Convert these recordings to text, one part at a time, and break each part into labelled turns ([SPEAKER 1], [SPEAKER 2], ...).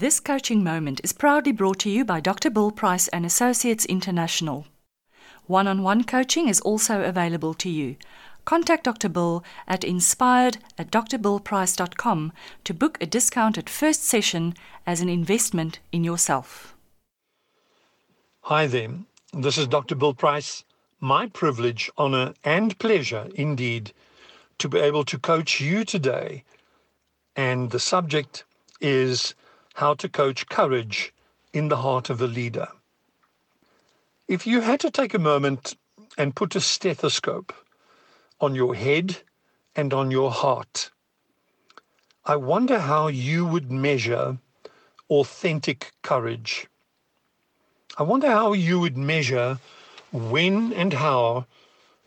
[SPEAKER 1] This coaching moment is proudly brought to you by Dr. Bill Price and Associates International. One on one coaching is also available to you. Contact Dr. Bill at inspired at drbillprice.com to book a discounted first session as an investment in yourself.
[SPEAKER 2] Hi there. This is Dr. Bill Price. My privilege, honor, and pleasure indeed to be able to coach you today. And the subject is how to coach courage in the heart of a leader. If you had to take a moment and put a stethoscope on your head and on your heart, I wonder how you would measure authentic courage. I wonder how you would measure when and how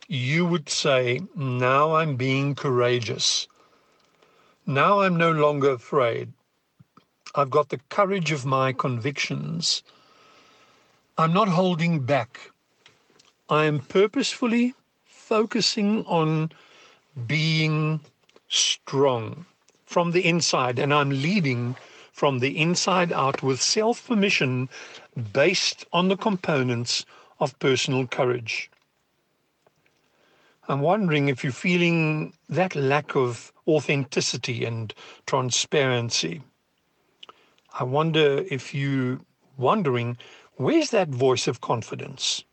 [SPEAKER 2] you would say, Now I'm being courageous. Now I'm no longer afraid. I've got the courage of my convictions. I'm not holding back. I am purposefully focusing on being strong from the inside, and I'm leading from the inside out with self permission based on the components of personal courage. I'm wondering if you're feeling that lack of authenticity and transparency. I wonder if you're wondering where's that voice of confidence?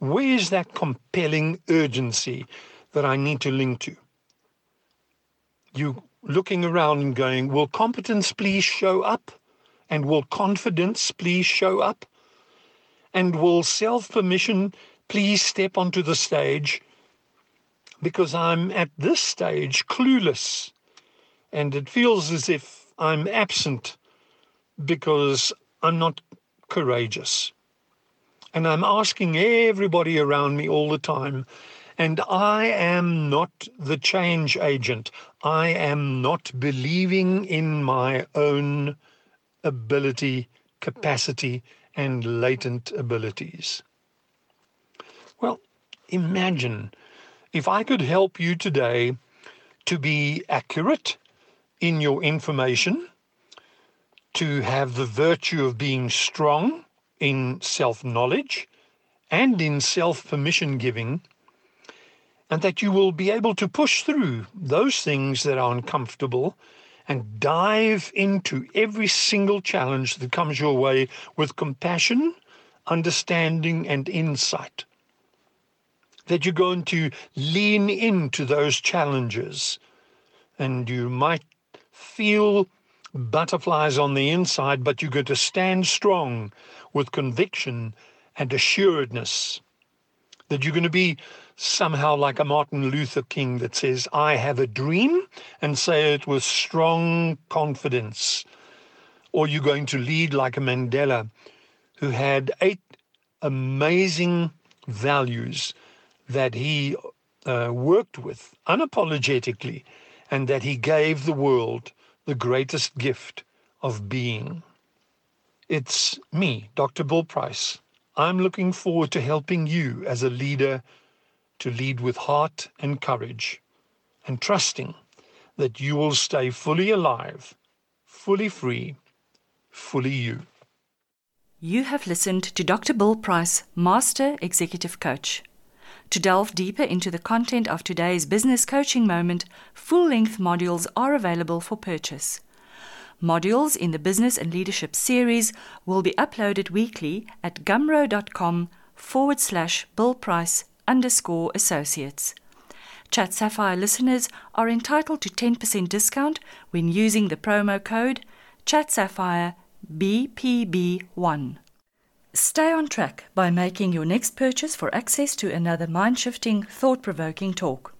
[SPEAKER 2] Where's that compelling urgency that I need to link to? You looking around and going, will competence please show up? And will confidence please show up? And will self permission please step onto the stage? Because I'm at this stage clueless and it feels as if I'm absent because I'm not courageous. And I'm asking everybody around me all the time, and I am not the change agent. I am not believing in my own ability, capacity, and latent abilities. Well, imagine if I could help you today to be accurate in your information to have the virtue of being strong in self knowledge and in self permission giving, and that you will be able to push through those things that are uncomfortable and dive into every single challenge that comes your way with compassion, understanding, and insight. That you're going to lean into those challenges and you might feel butterflies on the inside, but you're going to stand strong with conviction and assuredness that you're going to be somehow like a Martin Luther King that says, I have a dream, and say it with strong confidence. Or you're going to lead like a Mandela who had eight amazing values that he uh, worked with unapologetically and that he gave the world the greatest gift of being. It's me, Dr. Bill Price. I'm looking forward to helping you as a leader to lead with heart and courage and trusting that you will stay fully alive, fully free, fully you.
[SPEAKER 1] You have listened to Dr. Bill Price, Master Executive Coach. To delve deeper into the content of today's business coaching moment, full length modules are available for purchase. Modules in the Business and Leadership series will be uploaded weekly at gumroad.com forward slash Bill Price underscore associates. Chat Sapphire listeners are entitled to 10% discount when using the promo code Chat Sapphire BPB1. Stay on track by making your next purchase for access to another mind shifting, thought provoking talk.